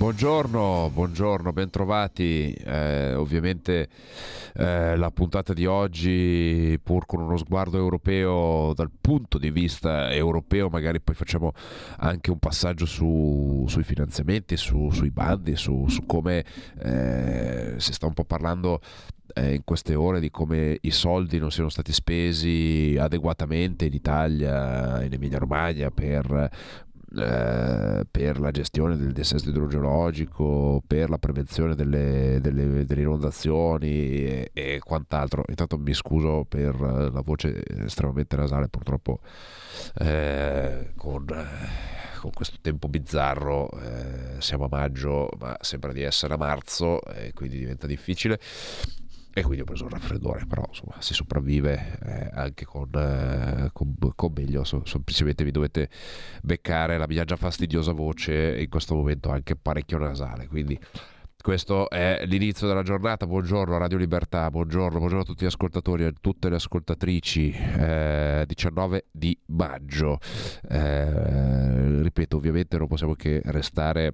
Buongiorno, buongiorno, bentrovati. Eh, ovviamente eh, la puntata di oggi, pur con uno sguardo europeo dal punto di vista europeo, magari poi facciamo anche un passaggio su, sui finanziamenti, su, sui bandi, su, su come eh, si sta un po' parlando eh, in queste ore di come i soldi non siano stati spesi adeguatamente in Italia, in Emilia Romagna per eh, per la gestione del dissesto idrogeologico, per la prevenzione delle, delle, delle inondazioni e, e, quant'altro. Intanto mi scuso per la voce estremamente nasale, purtroppo eh, con, con, questo tempo bizzarro. Eh, siamo a maggio, ma sembra di essere a marzo e quindi diventa difficile e quindi ho preso un raffreddore, però insomma si sopravvive eh, anche con, eh, con, con meglio, semplicemente vi dovete beccare la mia già fastidiosa voce in questo momento anche parecchio nasale, quindi questo è l'inizio della giornata, buongiorno Radio Libertà, buongiorno, buongiorno a tutti gli ascoltatori e a tutte le ascoltatrici, eh, 19 di maggio, eh, ripeto ovviamente non possiamo che restare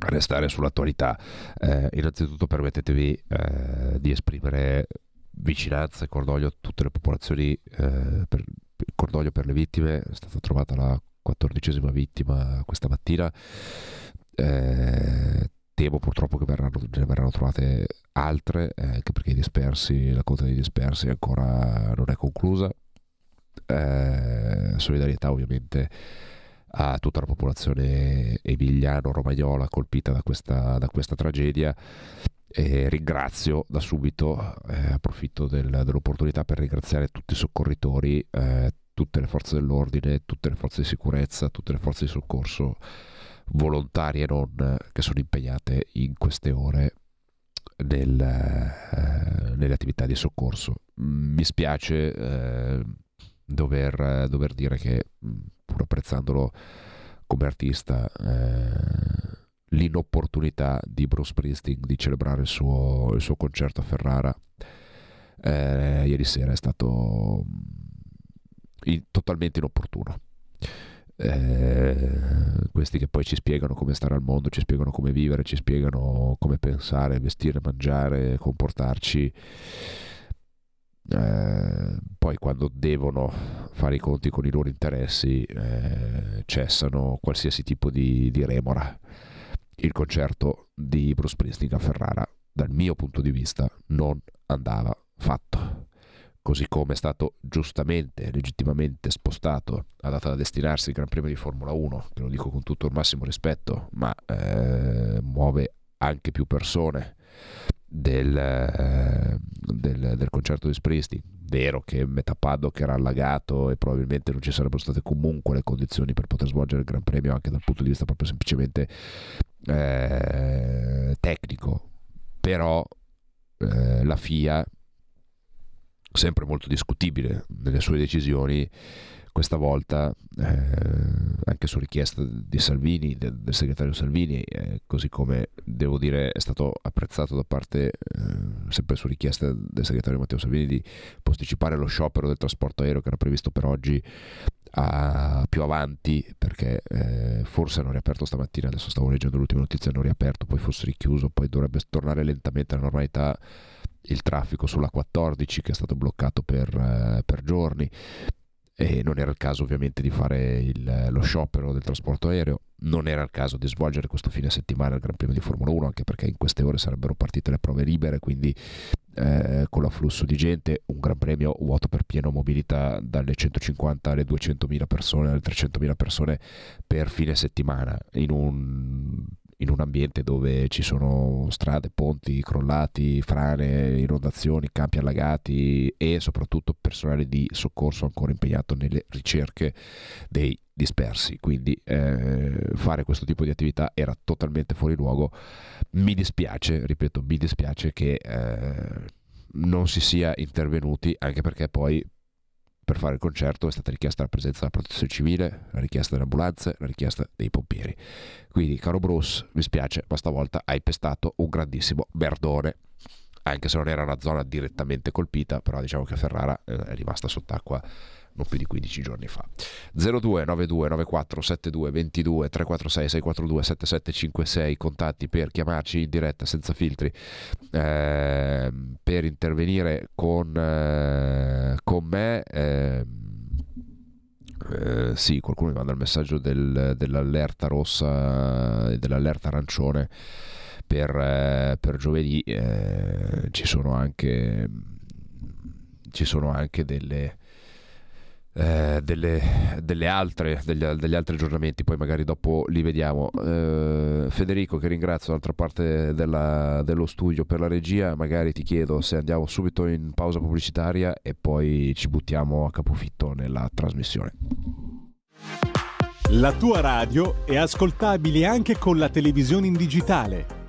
restare sull'attualità. Eh, innanzitutto permettetevi eh, di esprimere vicinanza e cordoglio a tutte le popolazioni, eh, per, cordoglio per le vittime, è stata trovata la quattordicesima vittima questa mattina. Eh, temo purtroppo che verranno, ne verranno trovate altre, eh, anche perché dispersi, la conta dei dispersi ancora non è conclusa. Eh, solidarietà ovviamente a tutta la popolazione emiliano-romagnola colpita da questa, da questa tragedia. E ringrazio da subito, eh, approfitto del, dell'opportunità per ringraziare tutti i soccorritori, eh, tutte le forze dell'ordine, tutte le forze di sicurezza, tutte le forze di soccorso volontarie non che sono impegnate in queste ore nel, eh, nelle attività di soccorso. Mi spiace eh, dover, dover, dire che pur apprezzandolo come artista, eh, l'inopportunità di Bruce Springsteen di celebrare il suo, il suo concerto a Ferrara eh, ieri sera è stato mm, in, totalmente inopportuno. Eh, questi che poi ci spiegano come stare al mondo, ci spiegano come vivere, ci spiegano come pensare, vestire, mangiare, comportarci eh, poi quando devono fare i conti con i loro interessi eh, cessano qualsiasi tipo di, di, remora. Il concerto di Bruce Springsteen a Ferrara, dal mio punto di vista, non andava fatto. Così come è stato giustamente e legittimamente spostato a data da destinarsi il Gran Premio di Formula 1, che lo dico con tutto il massimo rispetto, ma eh, muove anche più persone del, eh, del, del, concerto di Springsteen. Vero che metà paddock era allagato e probabilmente non ci sarebbero state comunque le condizioni per poter svolgere il Gran Premio anche dal punto di vista proprio semplicemente eh, tecnico. Però eh, la FIA, sempre molto discutibile nelle sue decisioni, questa volta eh, anche su richiesta di Salvini, del, del segretario Salvini, eh, così come devo dire è stato apprezzato da parte, eh, sempre su richiesta del segretario Matteo Salvini, di posticipare lo sciopero del trasporto aereo che era previsto per oggi a, più avanti perché eh, forse hanno riaperto stamattina, adesso stavo leggendo l'ultima notizia, hanno riaperto, poi fosse richiuso, poi dovrebbe tornare lentamente alla normalità il traffico sulla 14 che è stato bloccato per, eh, per giorni e non era il caso ovviamente di fare il, lo sciopero del trasporto aereo, non era il caso di svolgere questo fine settimana il Gran Premio di Formula 1, anche perché in queste ore sarebbero partite le prove libere, quindi eh, con l'afflusso di gente, un Gran Premio vuoto per pieno mobilità dalle 150 alle 200.000 persone, alle 300.000 persone per fine settimana, in un in un ambiente dove ci sono strade, ponti crollati, frane, inondazioni, campi allagati e soprattutto personale di soccorso ancora impegnato nelle ricerche dei dispersi. Quindi eh, fare questo tipo di attività era totalmente fuori luogo. Mi dispiace, ripeto, mi dispiace che... Eh, non si sia intervenuti, anche perché poi per fare il concerto è stata richiesta la presenza della protezione civile, la richiesta delle ambulanze, la richiesta dei pompieri. Quindi, caro Bruce, mi spiace, ma stavolta hai pestato un grandissimo merdone. Anche se non era una zona direttamente colpita, però diciamo che Ferrara eh, è rimasta sott'acqua non più di 15 giorni fa. 02 92 94 72 22 346 642 7756 contatti per chiamarci in diretta senza filtri eh, per intervenire con, eh, con me. Eh, eh, sì, qualcuno mi manda il messaggio del, dell'allerta rossa e dell'allerta arancione per, eh, per giovedì. Eh, ci sono anche ci sono anche delle, eh, delle, delle altre, degli, degli, altri aggiornamenti, poi magari dopo li vediamo. Eh, Federico, che ringrazio dall'altra parte della, dello studio per la regia, magari ti chiedo se andiamo subito in pausa pubblicitaria e poi ci buttiamo a capofitto nella trasmissione. La tua radio è ascoltabile anche con la televisione in digitale.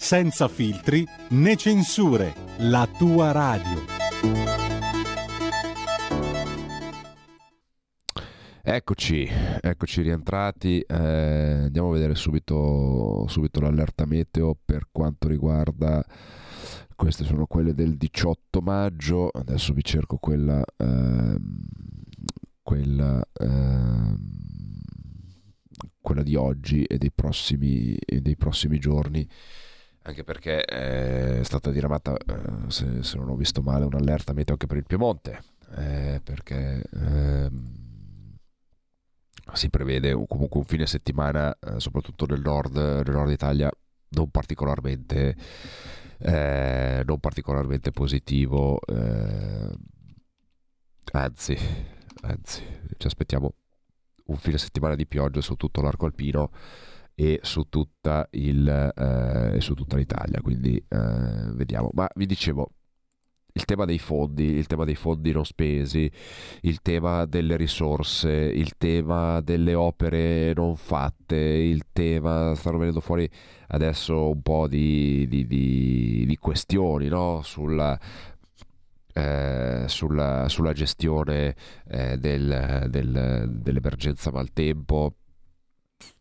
senza filtri né censure, la tua radio. Eccoci, eccoci rientrati. Eh, andiamo a vedere subito, subito l'allerta meteo per quanto riguarda queste sono quelle del 18 maggio adesso vi cerco quella ehm, quella ehm, quella di oggi e dei prossimi, e dei prossimi giorni anche perché è stata diramata, eh, se, se, non ho visto male, un'allerta meteo anche per il Piemonte, eh, perché eh, si prevede comunque un fine settimana, eh, soprattutto nel nord, nel nord Italia, non particolarmente, eh, non particolarmente positivo, eh, anzi, anzi, ci aspettiamo un fine settimana di pioggia su tutto l'arco alpino e su tutta, il, eh, su tutta l'Italia. Quindi eh, vediamo. Ma vi dicevo, il tema dei fondi, il tema dei fondi non spesi, il tema delle risorse, il tema delle opere non fatte, il tema, stanno venendo fuori adesso un po' di, di, di, di questioni no? sulla eh, sulla, sulla, gestione eh, del, del, dell'emergenza maltempo.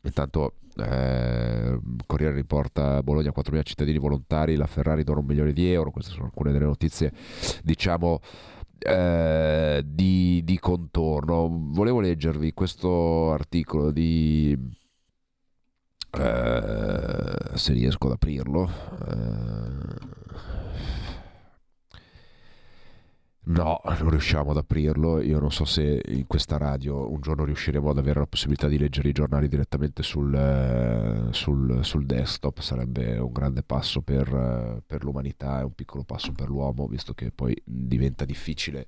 Intanto eh, Corriere riporta Bologna 4.000 cittadini volontari, la Ferrari dona un milione di euro, queste sono alcune delle notizie diciamo eh, di, di, contorno. Volevo leggervi questo articolo di... Eh, se riesco ad aprirlo. Eh, No, non riusciamo ad aprirlo. Io non so se in questa radio un giorno riusciremo ad avere la possibilità di leggere i giornali direttamente sul, eh, sul, sul desktop. Sarebbe un grande passo per, eh, per l'umanità e un piccolo passo per l'uomo, visto che poi diventa difficile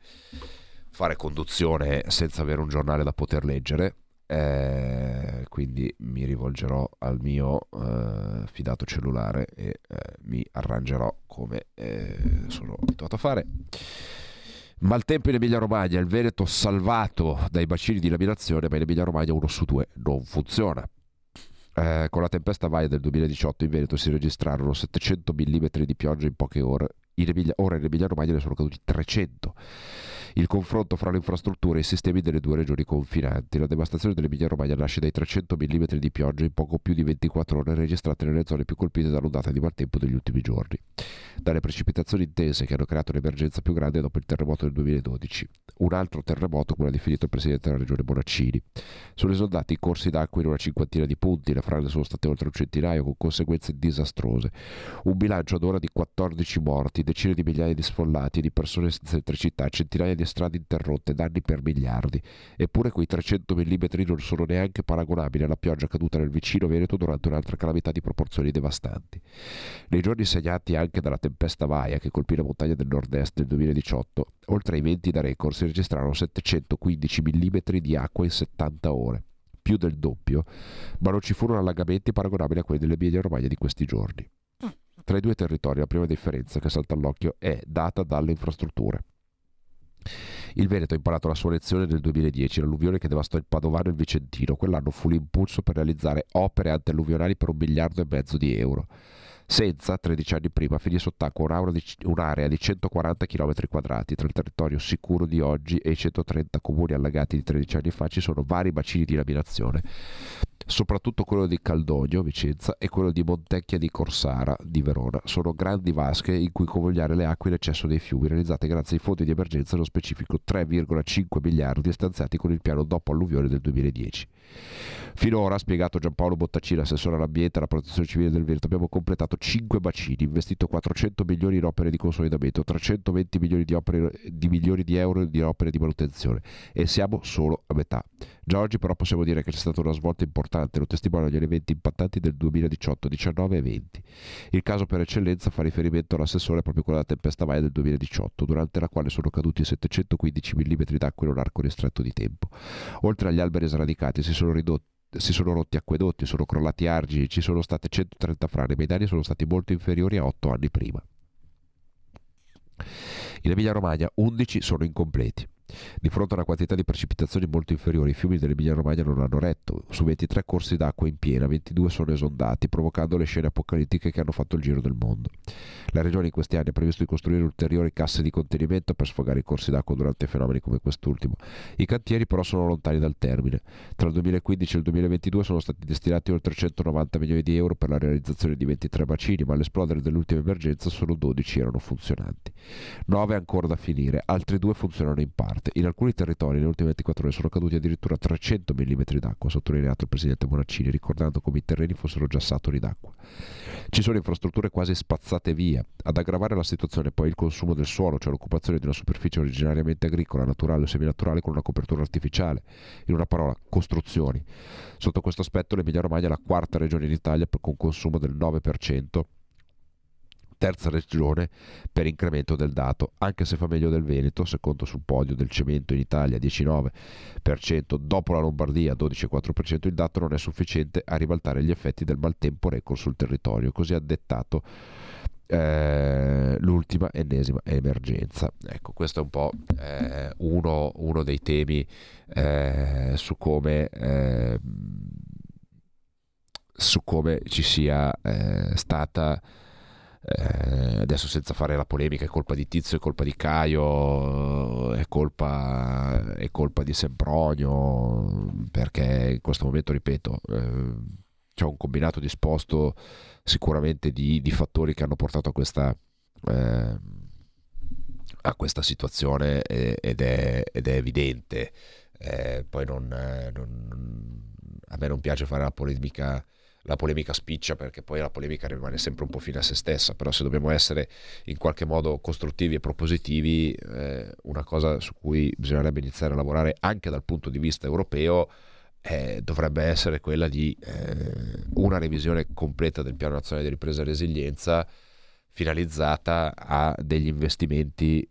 fare conduzione senza avere un giornale da poter leggere. Eh, quindi mi rivolgerò al mio eh, fidato cellulare e eh, mi arrangerò come eh, sono abituato a fare. Maltempo in Emilia Romagna, il Veneto salvato dai bacini di laminazione, ma in Emilia Romagna uno su due non funziona. Eh, con la tempesta Vaia del 2018 in Veneto si registrarono 700 mm di pioggia in poche ore, in Emilia, ora in Emilia Romagna ne sono caduti 300 il confronto fra le infrastrutture e i sistemi delle due regioni confinanti. La devastazione dell'Emilia Romagna nasce dai 300 mm di pioggia in poco più di 24 ore registrate nelle zone più colpite dall'ondata di maltempo degli ultimi giorni, dalle precipitazioni intense che hanno creato l'emergenza più grande dopo il terremoto del 2012. Un altro terremoto, come ha definito il presidente della regione Bonaccini. Sono esondati i corsi d'acqua in una cinquantina di punti, le frane sono state oltre un centinaio con conseguenze disastrose. Un bilancio ad ora di 14 morti morti, decine di migliaia di sfollati, di persone senza elettricità, centinaia di strade interrotte, danni per miliardi. Eppure quei 300 mm non sono neanche paragonabili alla pioggia caduta nel vicino Veneto durante un'altra calamità di proporzioni devastanti. Nei giorni segnati anche dalla tempesta Vaia che colpì la montagna del nord-est nel 2018, oltre ai venti da record si registrarono 715 mm di acqua in 70 ore più del doppio, ma non ci furono allagamenti paragonabili a quelli dell'Emilia Romagna di questi giorni. Tra i due territori la prima differenza che salta all'occhio è data dalle infrastrutture. Il Veneto ha imparato la sua lezione nel 2010, l'alluvione che devastò il Padovano e il Vicentino. Quell'anno fu l'impulso per realizzare opere antialluvionali per un miliardo e mezzo di euro senza, 13 anni prima, finì sott'acqua un'area di 140 km quadrati. Tra il territorio sicuro di oggi e i 130 comuni allagati di 13 anni fa ci sono vari bacini di laminazione soprattutto quello di Caldogno, Vicenza, e quello di Montecchia di Corsara, di Verona. Sono grandi vasche in cui convogliare le acque in eccesso dei fiumi, realizzate grazie ai fondi di emergenza, nello specifico 3,5 miliardi stanziati con il piano dopo alluvione del 2010. Finora, ha spiegato Giampaolo Bottacina, assessore all'ambiente e alla protezione civile del Veneto, abbiamo completato 5 bacini, investito 400 milioni in opere di consolidamento, 320 milioni di, opere, di milioni di euro di opere di manutenzione e siamo solo a metà. Già oggi però possiamo dire che c'è stata una svolta importante, lo testimoniano gli eventi impattanti del 2018, 19 e 20. Il caso per eccellenza fa riferimento all'assessore proprio quello della tempesta Maia del 2018, durante la quale sono caduti 715 mm d'acqua in un arco ristretto di tempo. Oltre agli alberi sradicati si sono ridotti si sono rotti acquedotti, sono crollati argini, ci sono state 130 frane, ma i danni sono stati molto inferiori a 8 anni prima. In Emilia Romagna 11 sono incompleti. Di fronte a una quantità di precipitazioni molto inferiori, i fiumi dell'Emilia Romagna non hanno retto. Su 23 corsi d'acqua in piena, 22 sono esondati, provocando le scene apocalittiche che hanno fatto il giro del mondo. La regione in questi anni ha previsto di costruire ulteriori casse di contenimento per sfogare i corsi d'acqua durante fenomeni come quest'ultimo. I cantieri però sono lontani dal termine. Tra il 2015 e il 2022 sono stati destinati oltre 190 milioni di euro per la realizzazione di 23 bacini, ma all'esplodere dell'ultima emergenza solo 12 erano funzionanti. 9 ancora da finire, altri due funzionano in parte parte. In alcuni territori nelle ultime 24 ore sono caduti addirittura 300 mm d'acqua, ha sottolineato il presidente Bonaccini, ricordando come i terreni fossero già saturi d'acqua. Ci sono infrastrutture quasi spazzate via. Ad aggravare la situazione poi il consumo del suolo, cioè l'occupazione di una superficie originariamente agricola, naturale o seminaturale con una copertura artificiale. In una parola, costruzioni. Sotto questo aspetto l'Emilia Romagna è la quarta regione in Italia con consumo del 9% terza regione per incremento del dato, anche se fa meglio del Veneto, secondo sul podio del cemento in Italia 19%, dopo la Lombardia 12,4%, il dato non è sufficiente a ribaltare gli effetti del maltempo record sul territorio, così ha dettato eh, l'ultima ennesima emergenza. Ecco, questo è un po' eh, uno, uno, dei temi eh, su come eh, su come ci sia eh, stata eh, adesso senza fare la polemica, è colpa di Tizio, è colpa di Caio, è colpa, è colpa di Sempronio, perché in questo momento, ripeto, eh, c'è un combinato disposto sicuramente di, di, fattori che hanno portato a questa, eh, a questa situazione ed è, ed è evidente. Eh, poi non, non, a me non piace fare la polemica la polemica spiccia perché poi la polemica rimane sempre un po' fine a se stessa, però se dobbiamo essere in qualche modo costruttivi e propositivi, eh, una cosa su cui bisognerebbe iniziare a lavorare anche dal punto di vista europeo eh, dovrebbe essere quella di eh, una revisione completa del piano nazionale di ripresa e resilienza finalizzata a degli investimenti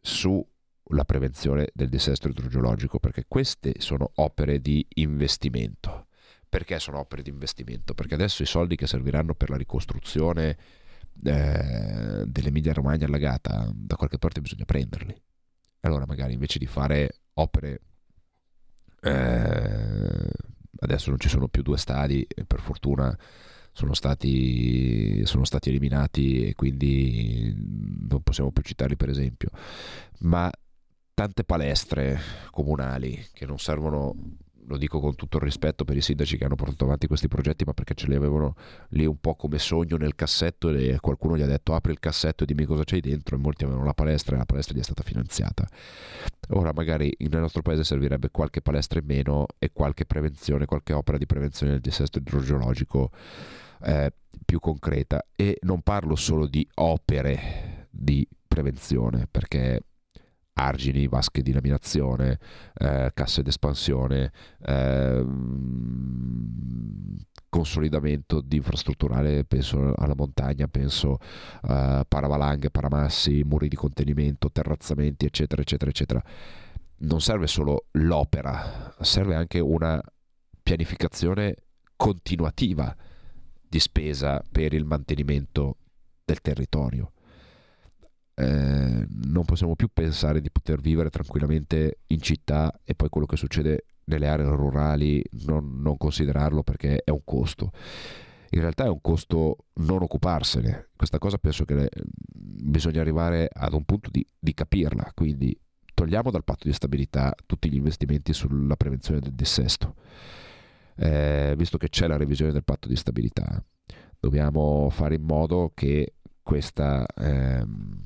sulla prevenzione del dissesto idrogeologico, perché queste sono opere di investimento perché sono opere di investimento? Perché adesso i soldi che serviranno per la ricostruzione eh, dell'Emilia Romagna allagata da qualche parte bisogna prenderli. Allora magari invece di fare opere eh, adesso non ci sono più due stadi per fortuna sono stati, sono stati eliminati e quindi non possiamo più citarli per esempio ma tante palestre comunali che non servono lo dico con tutto il rispetto per i sindaci che hanno portato avanti questi progetti, ma perché ce li avevano lì un po' come sogno nel cassetto e qualcuno gli ha detto apri il cassetto e dimmi cosa c'hai dentro e molti avevano la palestra e la palestra gli è stata finanziata. Ora magari nel nostro paese servirebbe qualche palestra in meno e qualche prevenzione, qualche opera di prevenzione del dissesto idrogeologico eh, più concreta e non parlo solo di opere di prevenzione perché argini, vasche di laminazione, eh, casse d'espansione, eh, consolidamento di infrastrutturale, penso alla montagna, penso a uh, paravalanghe, paramassi, muri di contenimento, terrazzamenti, eccetera, eccetera, eccetera. Non serve solo l'opera, serve anche una pianificazione continuativa di spesa per il mantenimento del territorio. Eh, non possiamo più pensare di poter vivere tranquillamente in città e poi quello che succede nelle aree rurali non, non considerarlo perché è un costo. In realtà è un costo non occuparsene. Questa cosa penso che bisogna arrivare ad un punto di, di capirla. Quindi togliamo dal patto di stabilità tutti gli investimenti sulla prevenzione del dissesto. Eh, visto che c'è la revisione del patto di stabilità, dobbiamo fare in modo che questa, ehm,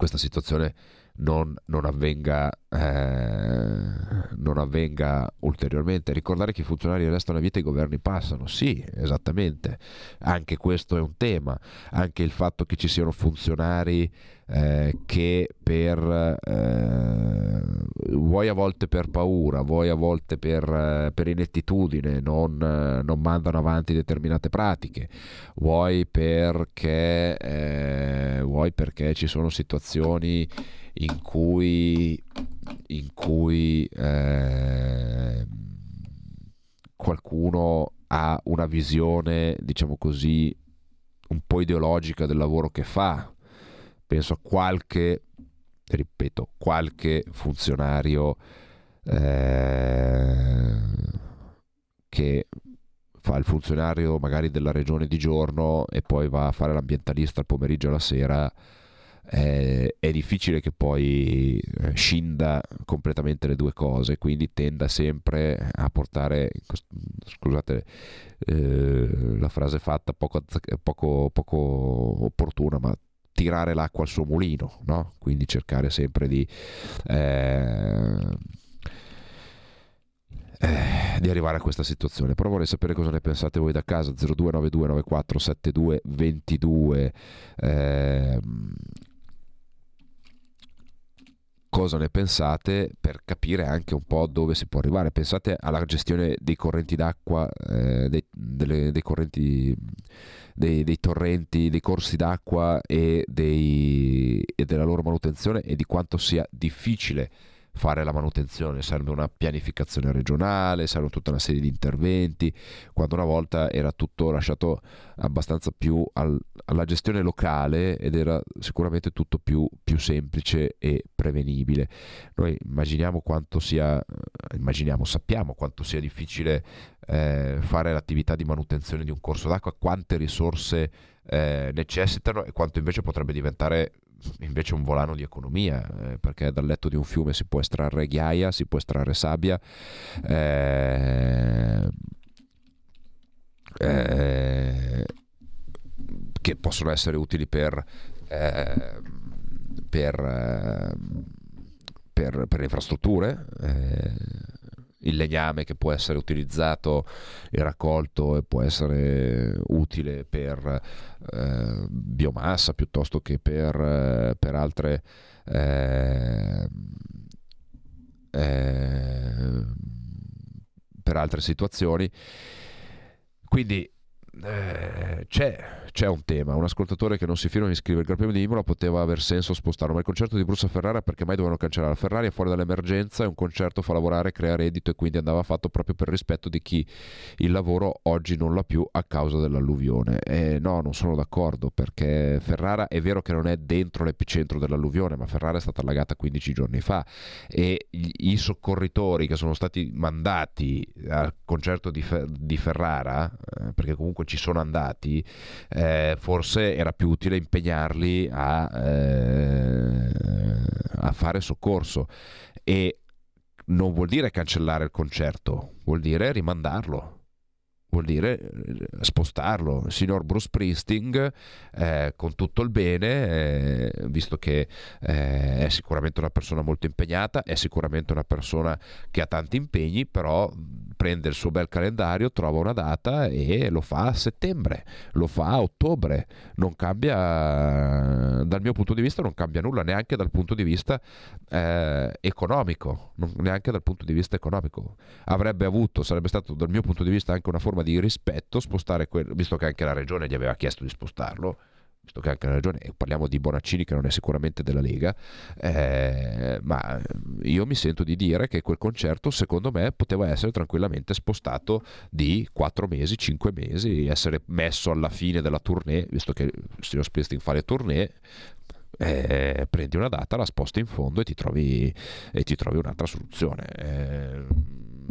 questa situazione non, non, avvenga, eh, non, avvenga, ulteriormente. Ricordare che i funzionari restano a vita e i governi passano, sì, esattamente. Anche questo è un tema. Anche il fatto che ci siano funzionari eh, che per eh, vuoi a volte per paura, vuoi a volte per, eh, per inettitudine non, non, mandano avanti determinate pratiche, vuoi perché, eh, vuoi perché ci sono situazioni in cui, in cui eh, qualcuno ha una visione, diciamo così, un po' ideologica del lavoro che fa. Penso a qualche, ripeto, qualche funzionario eh, che fa il funzionario magari della regione di giorno e poi va a fare l'ambientalista il pomeriggio e la sera eh, è difficile che poi eh, scinda completamente le due cose, quindi tenda sempre a portare, scusate eh, la frase fatta poco, poco, poco opportuna, ma tirare l'acqua al suo mulino, no? quindi cercare sempre di... Eh, eh, di arrivare a questa situazione. Però vorrei sapere cosa ne pensate voi da casa 0292947222 eh, cosa ne pensate per capire anche un po' dove si può arrivare. Pensate alla gestione dei correnti d'acqua, eh, dei, delle, dei, correnti, dei, dei, torrenti, dei corsi d'acqua e, e della loro manutenzione e di quanto sia difficile fare la manutenzione, serve una pianificazione regionale, serve tutta una serie di interventi, quando una volta era tutto lasciato abbastanza più al, alla gestione locale ed era sicuramente tutto più, più semplice e prevenibile. Noi immaginiamo quanto sia, immaginiamo, sappiamo quanto sia difficile eh, fare l'attività di manutenzione di un corso d'acqua, quante risorse eh, necessitano e quanto invece potrebbe diventare invece un volano di economia, eh, perché dal letto di un fiume si può estrarre ghiaia, si può estrarre sabbia. Eh, eh, che possono essere utili per, eh, per, eh, per, per le infrastrutture eh, il legname che può essere utilizzato e raccolto e può essere utile per eh, biomassa piuttosto che per, eh, per altre eh, eh per altre situazioni. Quindi eh, c'è c'è un tema. Un ascoltatore che non si firma mi scrive: Il Gran Premio di Imola poteva aver senso spostarlo, ma il concerto di Bruce a Ferrara perché mai dovevano cancellare? Ferrari è fuori dall'emergenza e un concerto fa lavorare, crea reddito e quindi andava fatto proprio per rispetto di chi il lavoro oggi non l'ha più a causa dell'alluvione. E no, non sono d'accordo perché Ferrara è vero che non è dentro l'epicentro dell'alluvione, ma Ferrara è stata allagata 15 giorni fa e i soccorritori che sono stati mandati al concerto di, di Ferrara, eh, perché comunque ci sono andati, eh, forse era più utile impegnarli a, eh, a fare soccorso. E non vuol dire cancellare il concerto, vuol dire rimandarlo vuol dire eh, spostarlo. Il signor Bruce Priesting, eh, con tutto il bene, eh, visto che eh, è sicuramente una persona molto impegnata, è sicuramente una persona che ha tanti impegni, però prende il suo bel calendario, trova una data e lo fa a settembre, lo fa a ottobre, non cambia, dal mio punto di vista non cambia nulla, neanche dal punto di vista eh, economico, neanche dal punto di vista economico. Avrebbe avuto, sarebbe stato dal mio punto di vista anche una forma di rispetto spostare, quel, visto che anche la regione gli aveva chiesto di spostarlo, visto che anche la ragione, parliamo di Bonaccini che non è sicuramente della Lega, eh, ma io mi sento di dire che quel concerto secondo me poteva essere tranquillamente spostato di 4 mesi, 5 mesi, essere messo alla fine della tournée, visto che Steve Springsteen fa le tournée, eh, prendi una data, la sposti in fondo e ti trovi, e ti trovi un'altra soluzione. Eh,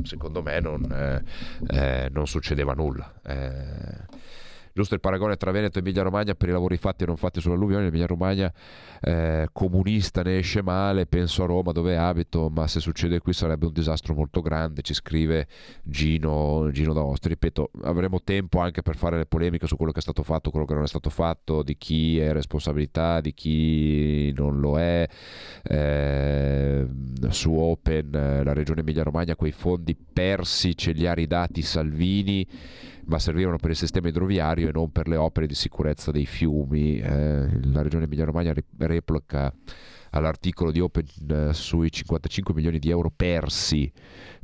secondo me non, eh, eh non succedeva nulla. Giusto il paragone tra Veneto e Emilia Romagna per i lavori fatti e non fatti sull'alluvione, Emilia Romagna eh, comunista ne esce male, penso a Roma dove abito, ma se succede qui sarebbe un disastro molto grande, ci scrive Gino, Gino D'Aosta. Ripeto, avremo tempo anche per fare le polemiche su quello che è stato fatto, quello che non è stato fatto, di chi è responsabilità, di chi non lo è. Eh, su Open, eh, la regione Emilia Romagna, quei fondi persi ce li ha ridati Salvini ma servivano per il sistema idroviario e non per le opere di sicurezza dei fiumi. Eh, la regione Emilia-Romagna replica all'articolo di Open eh, sui 55 milioni di euro persi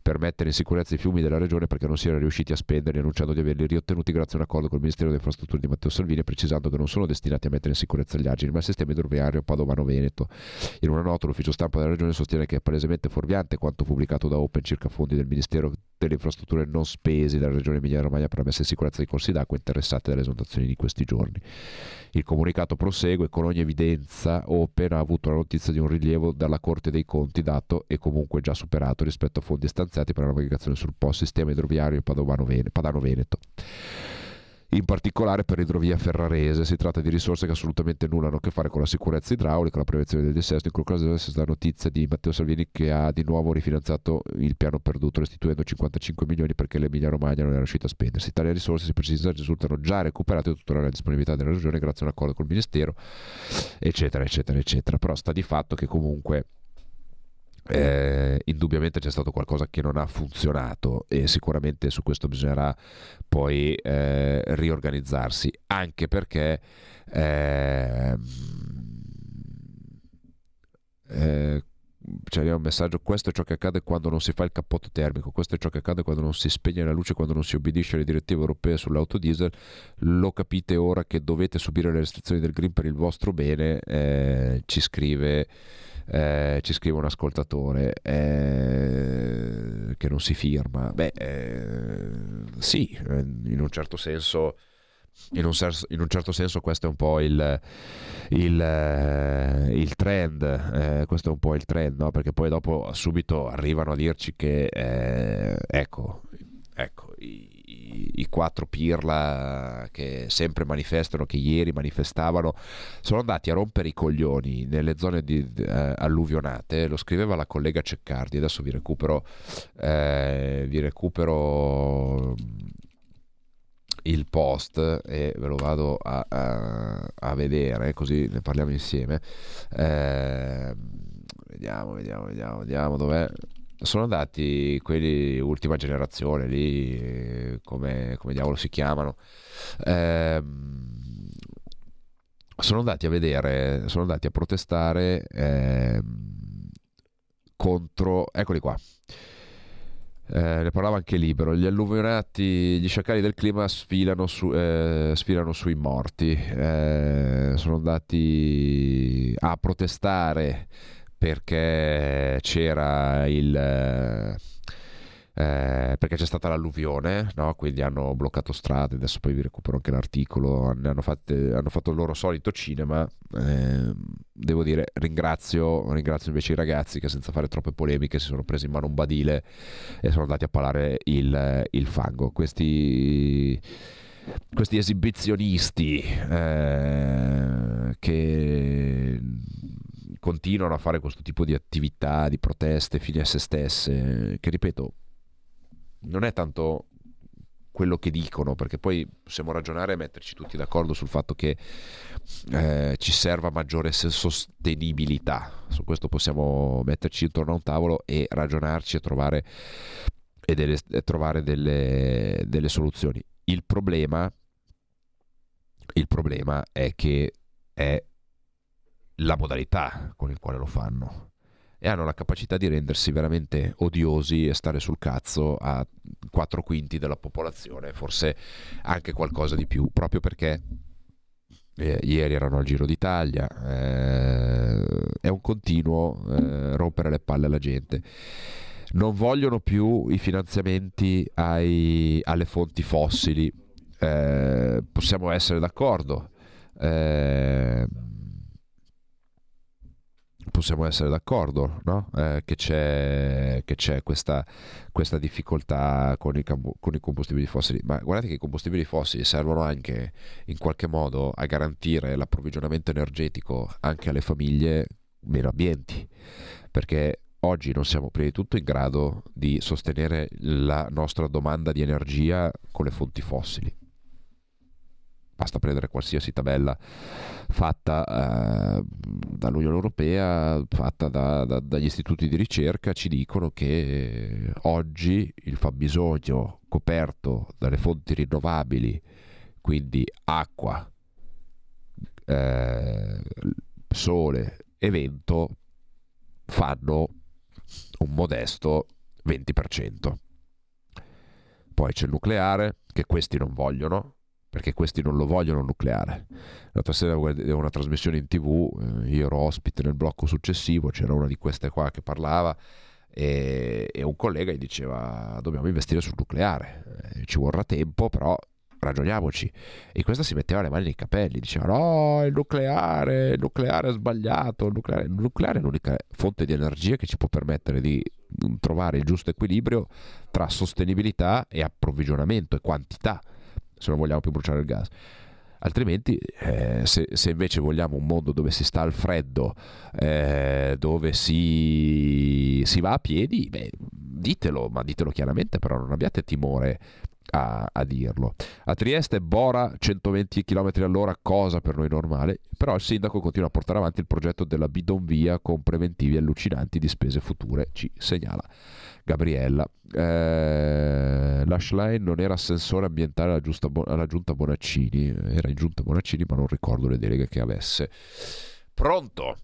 per mettere in sicurezza i fiumi della regione perché non si era riusciti a spenderli, annunciando di averli riottenuti grazie a un accordo con il Ministero delle Infrastrutture di Matteo Salvini, precisando che non sono destinati a mettere in sicurezza gli argini, ma il sistema idroviario Padovano-Veneto. In una nota l'ufficio stampa della regione sostiene che è palesemente fuorviante quanto pubblicato da Open circa fondi del Ministero delle Infrastrutture non spesi dalla regione Emilia-Romagna per la messa in sicurezza dei corsi d'acqua interessati dalle esondazioni di questi giorni. Il comunicato prosegue con ogni evidenza Open ha avuto la notizia di un rilievo dalla Corte dei Conti dato e comunque già superato rispetto a fondi stanziati per la navigazione sul POS sistema idroviario Padano-Veneto in particolare per l'idrovia ferrarese. Si tratta di risorse che assolutamente nulla hanno a che fare con la sicurezza idraulica, la prevenzione del dissesto. In quel caso deve essere la notizia di Matteo Salvini che ha di nuovo rifinanziato il piano perduto, restituendo 55 milioni perché l'Emilia Romagna non era riuscita a spendersi. Tali risorse, si precisa, risultano già recuperate tutto la disponibilità della regione grazie a un accordo col Ministero, eccetera, eccetera, eccetera. Però sta di fatto che comunque eh, indubbiamente c'è stato qualcosa che non ha funzionato e sicuramente su questo bisognerà poi eh, riorganizzarsi anche perché eh, eh, c'è un messaggio questo è ciò che accade quando non si fa il cappotto termico questo è ciò che accade quando non si spegne la luce quando non si obbedisce alle direttive europee sull'autodiesel. Lo capite ora che dovete subire le restrizioni del green per il vostro bene eh, ci scrive eh, ci scrive un ascoltatore eh, che non si firma. Beh, eh, sì, eh, in un certo senso. In un, senso, in un, certo senso questo è un po' il, il, eh, il trend, eh, questo è un po' il trend, no? perché poi dopo subito arrivano a dirci che, eh, ecco, ecco i, quattro pirla che sempre manifestano, che ieri manifestavano, sono andati a rompere i coglioni nelle zone di, eh, alluvionate. Lo scriveva la collega Ceccardi. Adesso vi recupero, eh, vi recupero il post e ve lo vado a, a, a vedere così ne parliamo insieme eh, vediamo vediamo vediamo vediamo dov'è sono andati quelli ultima generazione lì come, come diavolo si chiamano eh, sono andati a vedere sono andati a protestare eh, contro eccoli qua eh, ne parlava anche Libero. Gli alluvionati, gli sciacalli del clima sfilano, su, eh, sfilano sui morti. Eh, sono andati a protestare perché c'era il... Eh, eh, perché c'è stata l'alluvione, no? quindi hanno bloccato strade, adesso poi vi recupero anche l'articolo, hanno, fatte, hanno fatto il loro solito cinema, eh, devo dire ringrazio, ringrazio invece i ragazzi che senza fare troppe polemiche si sono presi in mano un badile e sono andati a palare il, il fango. Questi questi esibizionisti eh, che continuano a fare questo tipo di attività, di proteste fine a se stesse, che ripeto, non è tanto quello che dicono, perché poi possiamo ragionare e metterci tutti d'accordo sul fatto che eh, ci serva maggiore sostenibilità. Su questo possiamo metterci intorno a un tavolo e ragionarci e trovare e delle, trovare delle, delle soluzioni. Il problema, il problema è che è la modalità con il quale lo fanno e hanno la capacità di rendersi veramente odiosi e stare sul cazzo a quattro quinti della popolazione, forse anche qualcosa di più, proprio perché eh, ieri erano al Giro d'Italia, eh, è un continuo eh, rompere le palle alla gente. Non vogliono più i finanziamenti ai, alle fonti fossili, eh, possiamo essere d'accordo. Eh, possiamo essere d'accordo no? eh, che c'è, che c'è questa, questa, difficoltà con i, con i, combustibili fossili, ma guardate che i combustibili fossili servono anche in qualche modo a garantire l'approvvigionamento energetico anche alle famiglie meno ambienti, perché oggi non siamo prima di tutto in grado di sostenere la nostra domanda di energia con le fonti fossili basta prendere qualsiasi tabella fatta eh, dall'Unione Europea, fatta da, da, dagli istituti di ricerca, ci dicono che oggi il fabbisogno coperto dalle fonti rinnovabili, quindi acqua, eh, sole e vento, fanno un modesto 20%. Poi c'è il nucleare, che questi non vogliono, perché questi non lo vogliono nucleare. L'altra sera vedevo una trasmissione in tv, eh, io ero ospite nel blocco successivo, c'era una di queste qua che parlava e, e un collega gli diceva dobbiamo investire sul nucleare, eh, ci vorrà tempo però ragioniamoci. E questa si metteva le mani nei capelli, diceva no, il nucleare, il nucleare è sbagliato, il nucleare, il nucleare è l'unica fonte di energia che ci può permettere di mm, trovare il giusto equilibrio tra sostenibilità e approvvigionamento e quantità se non vogliamo più bruciare il gas. Altrimenti, eh, se, se, invece vogliamo un mondo dove si sta al freddo, eh, dove si, si, va a piedi, beh, ditelo, ma ditelo chiaramente, però non abbiate timore a, a, dirlo. A Trieste Bora 120 km all'ora, cosa per noi normale, però il sindaco continua a portare avanti il progetto della bidonvia con preventivi allucinanti di spese future, ci segnala Gabriella. Eh, L'Ashline non era assessore ambientale alla, giusta, alla, giunta Bonaccini, era in giunta Bonaccini ma non ricordo le deleghe che avesse. Pronto?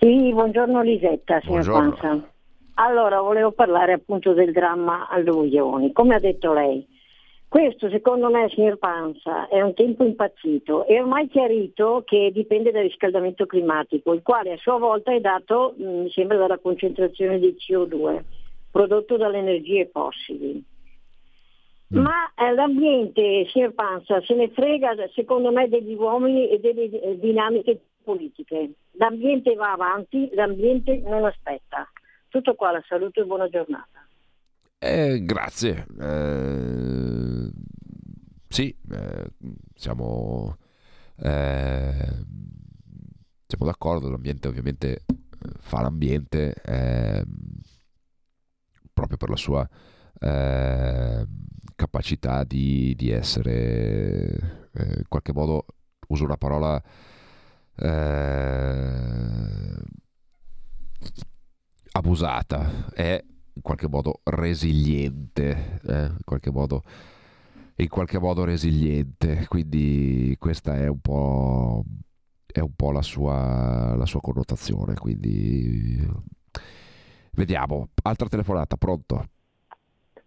Sì, buongiorno Lisetta, signor buongiorno. Panza. Allora, volevo parlare appunto del dramma alluvioni. Come ha detto lei, questo secondo me, signor Panza, è un tempo impazzito. È ormai chiarito che dipende dal riscaldamento climatico, il quale a sua volta è dato, mm, mi sembra, dalla concentrazione di CO2 prodotto dalle energie fossili. Mm. Ma eh, l'ambiente, signor Panza, se ne frega secondo me degli uomini e delle eh, dinamiche politiche. L'ambiente va avanti, l'ambiente non aspetta. Tutto qua, la saluto e buona giornata. Eh, grazie. Eh, sì, eh, siamo, eh, siamo d'accordo, l'ambiente ovviamente eh, fa l'ambiente ehm, proprio per la sua capacità di, di essere eh, in qualche modo, uso una parola abusata, è in qualche modo resiliente, eh? in qualche modo in qualche modo resiliente, quindi questa è un po', è un po la, sua, la sua connotazione, quindi vediamo. Altra telefonata, pronto?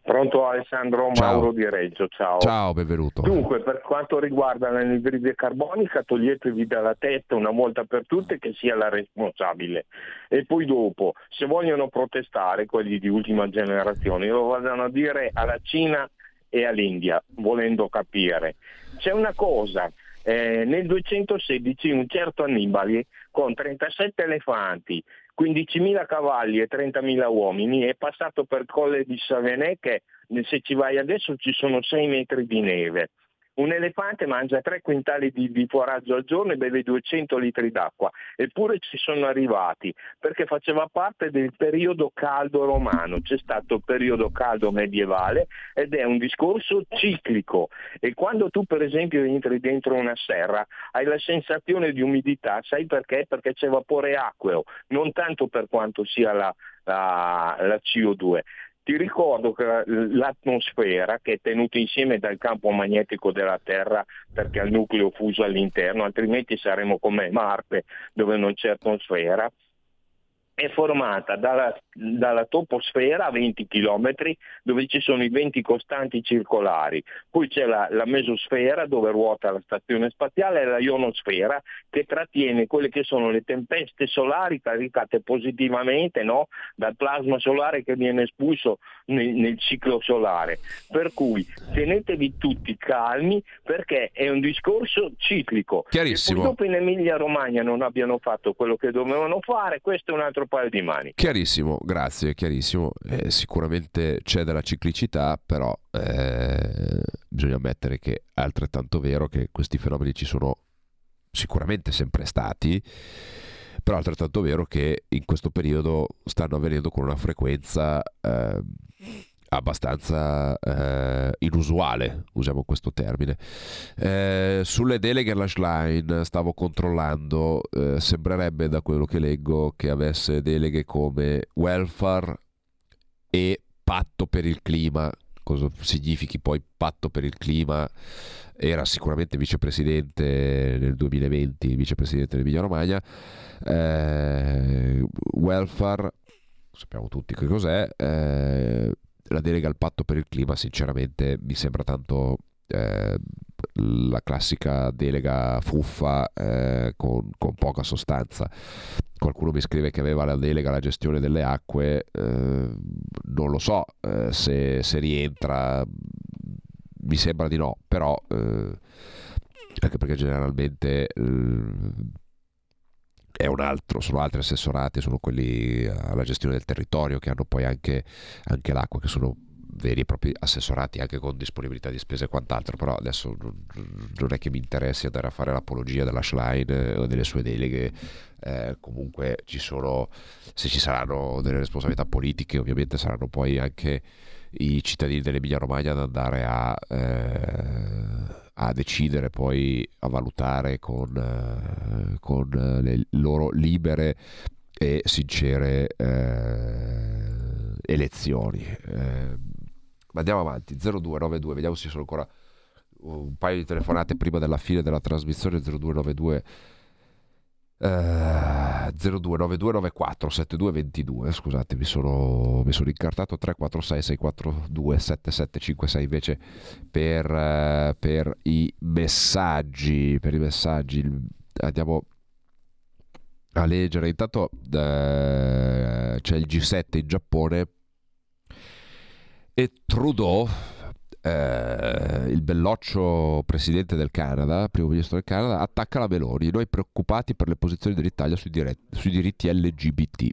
Pronto Alessandro ciao. Mauro di Reggio, ciao. Ciao, benvenuto. Dunque, per quanto riguarda l'anidride carbonica, toglietevi dalla testa una volta per tutte che sia la responsabile. E poi dopo, se vogliono protestare quelli di ultima generazione, lo vadano a dire alla Cina e all'India, volendo capire. C'è una cosa, eh, nel 216 un certo Annibali con 37 elefanti, 15.000 cavalli e 30.000 uomini, è passato per Colle di Savenè che se ci vai adesso ci sono 6 metri di neve. Un elefante mangia 3 quintali di, di foraggio al giorno e beve 200 litri d'acqua, eppure ci sono arrivati perché faceva parte del periodo caldo romano, c'è stato il periodo caldo medievale ed è un discorso ciclico. E quando tu per esempio entri dentro una serra hai la sensazione di umidità, sai perché? Perché c'è vapore acqueo, non tanto per quanto sia la, la, la CO2 Ti ricordo che l'atmosfera, che è tenuta insieme dal campo magnetico della Terra perché ha il nucleo fuso all'interno, altrimenti saremo come Marte dove non c'è atmosfera, è formata dalla, dalla, toposfera a 20 km dove ci sono i venti costanti circolari, poi c'è la, la, mesosfera dove ruota la stazione spaziale e la ionosfera che trattiene quelle che sono le tempeste solari caricate positivamente no? dal plasma solare che viene espulso nel, nel ciclo solare. Per cui tenetevi tutti calmi perché è un discorso ciclico. Chiarissimo. Purtroppo in Emilia Romagna non abbiano fatto quello che dovevano fare, questo è un altro altro paio di mani. Chiarissimo, grazie, chiarissimo. Eh, sicuramente c'è della ciclicità, però eh, bisogna ammettere che è altrettanto vero che questi fenomeni ci sono sicuramente sempre stati, però è altrettanto vero che in questo periodo stanno avvenendo con una frequenza... Eh, abbastanza eh, inusuale, usiamo questo termine. Eh, sulle deleghe alla Schlein stavo controllando, eh, sembrerebbe da quello che leggo che avesse deleghe come welfare e patto per il clima. Cosa significhi poi patto per il clima? Era sicuramente vicepresidente nel 2020, vicepresidente dell'Emilia Romagna. Eh, welfare, sappiamo tutti che cos'è eh, la delega al patto per il clima sinceramente mi sembra tanto eh, la classica delega fuffa eh, con, con, poca sostanza. Qualcuno mi scrive che aveva la delega alla gestione delle acque, eh, non lo so eh, se, se, rientra, mi sembra di no, però eh, anche perché generalmente è un altro, sono altri assessorati, sono quelli alla gestione del territorio che hanno poi anche, anche l'acqua, che sono veri e propri assessorati anche con disponibilità di spese e quant'altro, però adesso non è che mi interessi andare a fare l'apologia della Schlein eh, o delle sue deleghe, eh, comunque ci sono, se ci saranno delle responsabilità politiche ovviamente saranno poi anche i cittadini dell'Emilia Romagna ad andare a... Eh, a decidere poi a valutare con, eh, con le loro libere e sincere eh, elezioni. Eh, andiamo avanti, 0292, vediamo se sono ancora un paio di telefonate prima della fine della trasmissione 0292 Uh, 029294 7222 scusate mi sono, mi sono incartato 346 642 7756 invece per, uh, per i messaggi per i messaggi. Andiamo a leggere. Intanto uh, c'è il G7 in Giappone e Trudeau eh, il belloccio presidente del Canada, primo ministro del Canada, attacca la Meloni. Noi preoccupati per le posizioni dell'Italia sui, diretti, sui diritti LGBT.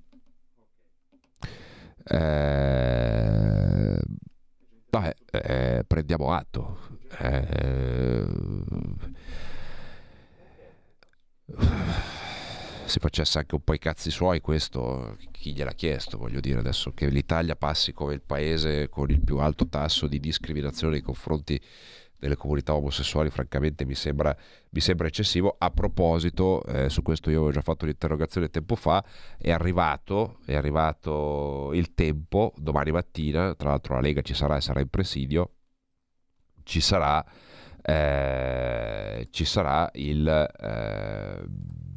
Eh, vabbè, eh, prendiamo atto. Eh, si facesse anche un po' i cazzi suoi, questo chi gliel'ha chiesto, voglio dire, adesso che l'Italia passi come il paese con il più alto tasso di discriminazione nei confronti delle comunità omosessuali, francamente mi sembra, mi sembra eccessivo. A proposito, eh, su questo io avevo già fatto un'interrogazione tempo fa, è arrivato, è arrivato il tempo, domani mattina, tra l'altro la Lega ci sarà e sarà in presidio, ci sarà, eh, ci sarà il... Eh,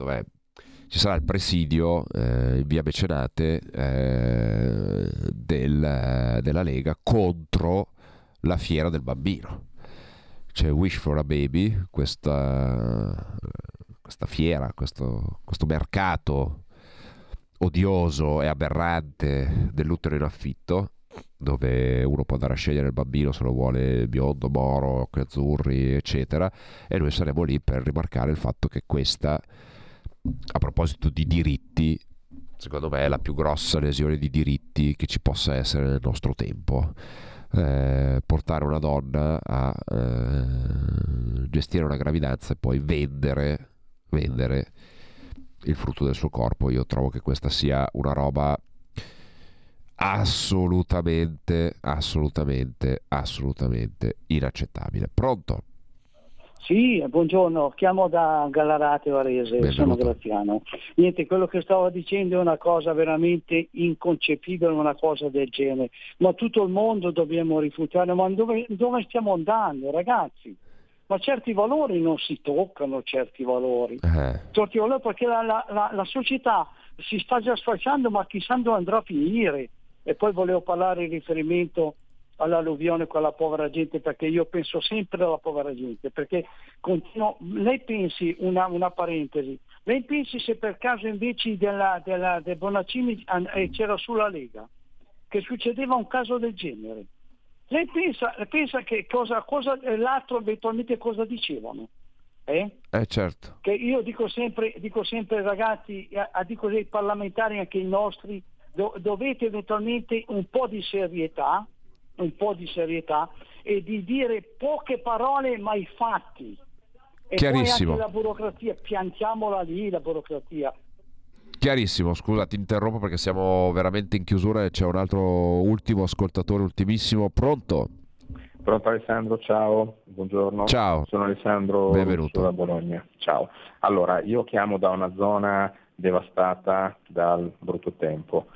dov'è? Ci sarà il presidio eh, via Mecenate eh, del, della Lega contro la fiera del bambino. C'è Wish for a Baby, questa, questa fiera, questo, questo mercato odioso e aberrante dell'utero in affitto dove uno può andare a scegliere il bambino se lo vuole biondo, moro, azzurri, eccetera, e noi saremo lì per rimarcare il fatto che questa a proposito di diritti, secondo me è la più grossa lesione di diritti che ci possa essere nel nostro tempo. Eh, portare una donna a eh, gestire una gravidanza e poi vendere, vendere il frutto del suo corpo. Io trovo che questa sia una roba assolutamente, assolutamente, assolutamente inaccettabile. Pronto? Sì, buongiorno, chiamo da Gallarate Varese, Benvenuto. sono Graziano. Niente, quello che stavo dicendo è una cosa veramente inconcepibile, una cosa del genere, ma tutto il mondo dobbiamo rifiutare, ma dove, dove stiamo andando ragazzi? Ma certi valori non si toccano, certi valori, eh. certi valori perché la, la, la, la società si sta già sfasciando, ma chissà dove andrà a finire. E poi volevo parlare in riferimento all'alluvione con la povera gente perché io penso sempre alla povera gente perché continuo, lei pensi una, una parentesi lei pensi se per caso invece della, della, del Bonaccini eh, c'era sulla Lega che succedeva un caso del genere lei pensa, pensa che cosa, cosa l'altro eventualmente cosa dicevano eh? eh certo. Che io dico sempre, dico sempre ragazzi, a, a dico dei parlamentari anche i nostri, do, dovete eventualmente un po' di serietà, un po' di serietà e di dire poche parole ma i fatti. E Chiarissimo. poi anche la burocrazia, piantiamola lì la burocrazia. Chiarissimo, scusa ti interrompo perché siamo veramente in chiusura e c'è un altro ultimo ascoltatore, ultimissimo, pronto? Pronto Alessandro, ciao, buongiorno. Ciao. Sono Alessandro Benvenuto. da Bologna. Ciao. Allora, io chiamo da una zona devastata dal brutto tempo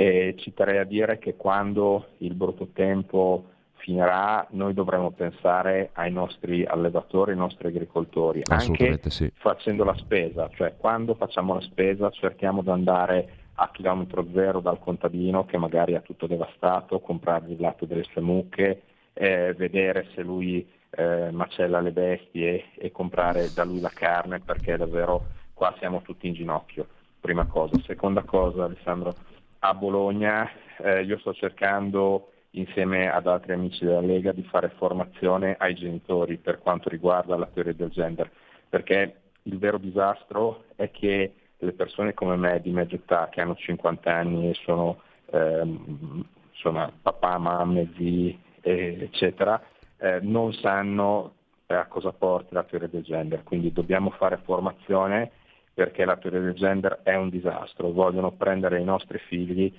e ci terrei a dire che quando il brutto tempo finirà noi dovremo pensare ai nostri allevatori, ai nostri agricoltori, anche sì. facendo la spesa, cioè quando facciamo la spesa cerchiamo di andare a chilometro zero dal contadino che magari ha tutto devastato, comprargli il latte delle sue mucche, eh, vedere se lui eh, macella le bestie e comprare da lui la carne perché davvero qua siamo tutti in ginocchio, prima cosa. Seconda cosa Alessandro, a Bologna eh, io sto cercando insieme ad altri amici della Lega di fare formazione ai genitori per quanto riguarda la teoria del gender, perché il vero disastro è che le persone come me di mezza età che hanno 50 anni e sono ehm, insomma, papà, mamme, zii, eccetera, eh, non sanno a cosa porta la teoria del gender, quindi dobbiamo fare formazione perché la teoria del gender è un disastro, vogliono prendere i nostri figli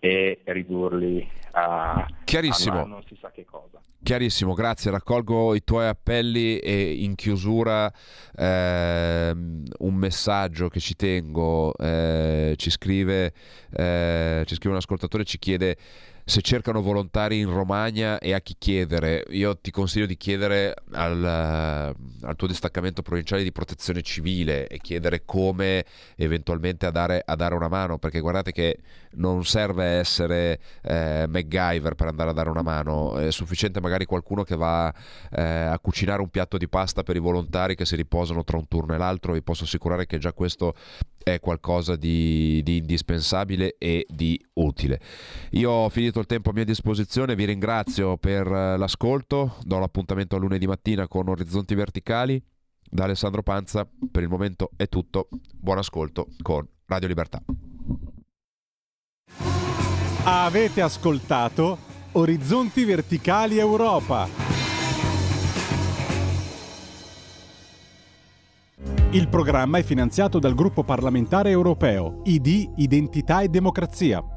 e ridurli a, Chiarissimo. a non si sa che cosa. Chiarissimo, grazie, raccolgo i tuoi appelli e in chiusura eh, un messaggio che ci tengo, eh, ci, scrive, eh, ci scrive un ascoltatore, ci chiede se cercano volontari in Romagna e a chi chiedere. Io ti consiglio di chiedere al, eh, al tuo distaccamento provinciale di protezione civile e chiedere come eventualmente a dare, a dare una mano, perché guardate che non serve essere eh, MacGyver per andare a dare una mano, è sufficiente magari qualcuno che va eh, a cucinare un piatto di pasta per i volontari che si riposano tra un turno e l'altro, vi posso assicurare che già questo è qualcosa di, di, indispensabile e di utile. Io ho finito il tempo a mia disposizione, vi ringrazio per eh, l'ascolto, do l'appuntamento a lunedì mattina con Orizzonti Verticali. Da Alessandro Panza, per il momento è tutto, buon ascolto con Radio Libertà. Avete ascoltato Orizzonti Verticali Europa. Il programma è finanziato dal gruppo parlamentare europeo ID Identità e Democrazia